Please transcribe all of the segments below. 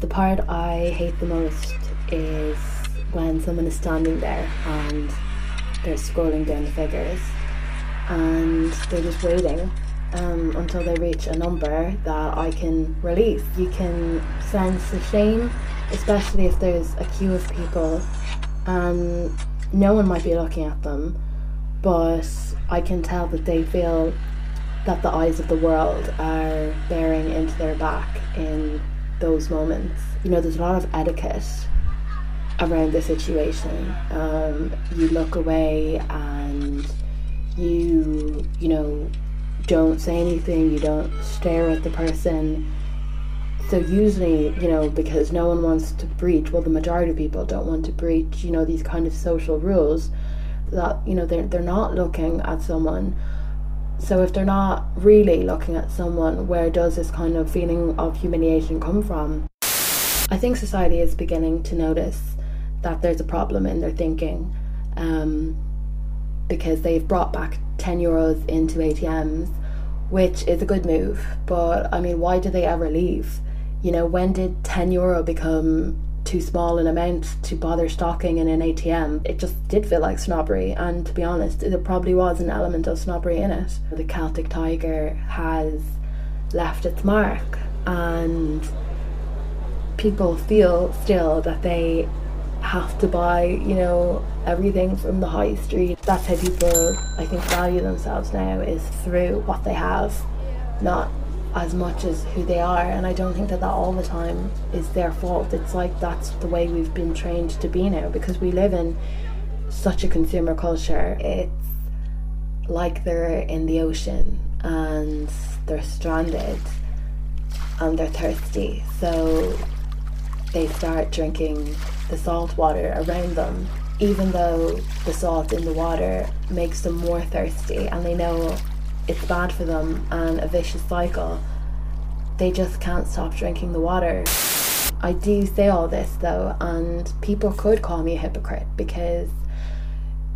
The part I hate the most is when someone is standing there and they're scrolling down the figures and they're just waiting um, until they reach a number that I can release. You can sense the shame, especially if there's a queue of people and no one might be looking at them, but I can tell that they feel that the eyes of the world are bearing into their back in those moments. You know, there's a lot of etiquette around the situation. Um, you look away and you, you know, don't say anything, you don't stare at the person. So usually, you know, because no one wants to breach, well the majority of people don't want to breach, you know, these kind of social rules that, you know, they're they're not looking at someone. So if they're not really looking at someone, where does this kind of feeling of humiliation come from? I think society is beginning to notice that there's a problem in their thinking um, because they've brought back 10 euros into ATMs, which is a good move. But I mean, why did they ever leave? You know, when did 10 euro become too small an amount to bother stocking in an ATM? It just did feel like snobbery, and to be honest, there probably was an element of snobbery in it. The Celtic Tiger has left its mark, and people feel still that they have to buy, you know, everything from the high street. That's how people, I think, value themselves now is through what they have, not as much as who they are. And I don't think that that all the time is their fault. It's like that's the way we've been trained to be now because we live in such a consumer culture. It's like they're in the ocean and they're stranded and they're thirsty. So they start drinking the salt water around them, even though the salt in the water makes them more thirsty and they know it's bad for them and a vicious cycle. They just can't stop drinking the water. I do say all this though, and people could call me a hypocrite because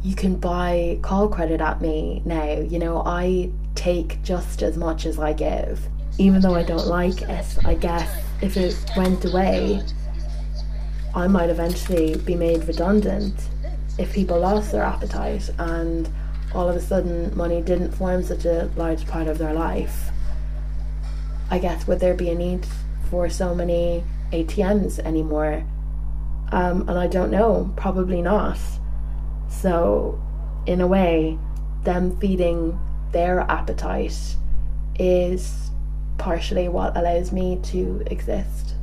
you can buy call credit at me now. You know, I take just as much as I give. Even though I don't like it, I guess if it went away, I might eventually be made redundant if people lost their appetite and all of a sudden money didn't form such a large part of their life. I guess would there be a need for so many ATMs anymore? Um, and I don't know, probably not. So, in a way, them feeding their appetite is partially what allows me to exist.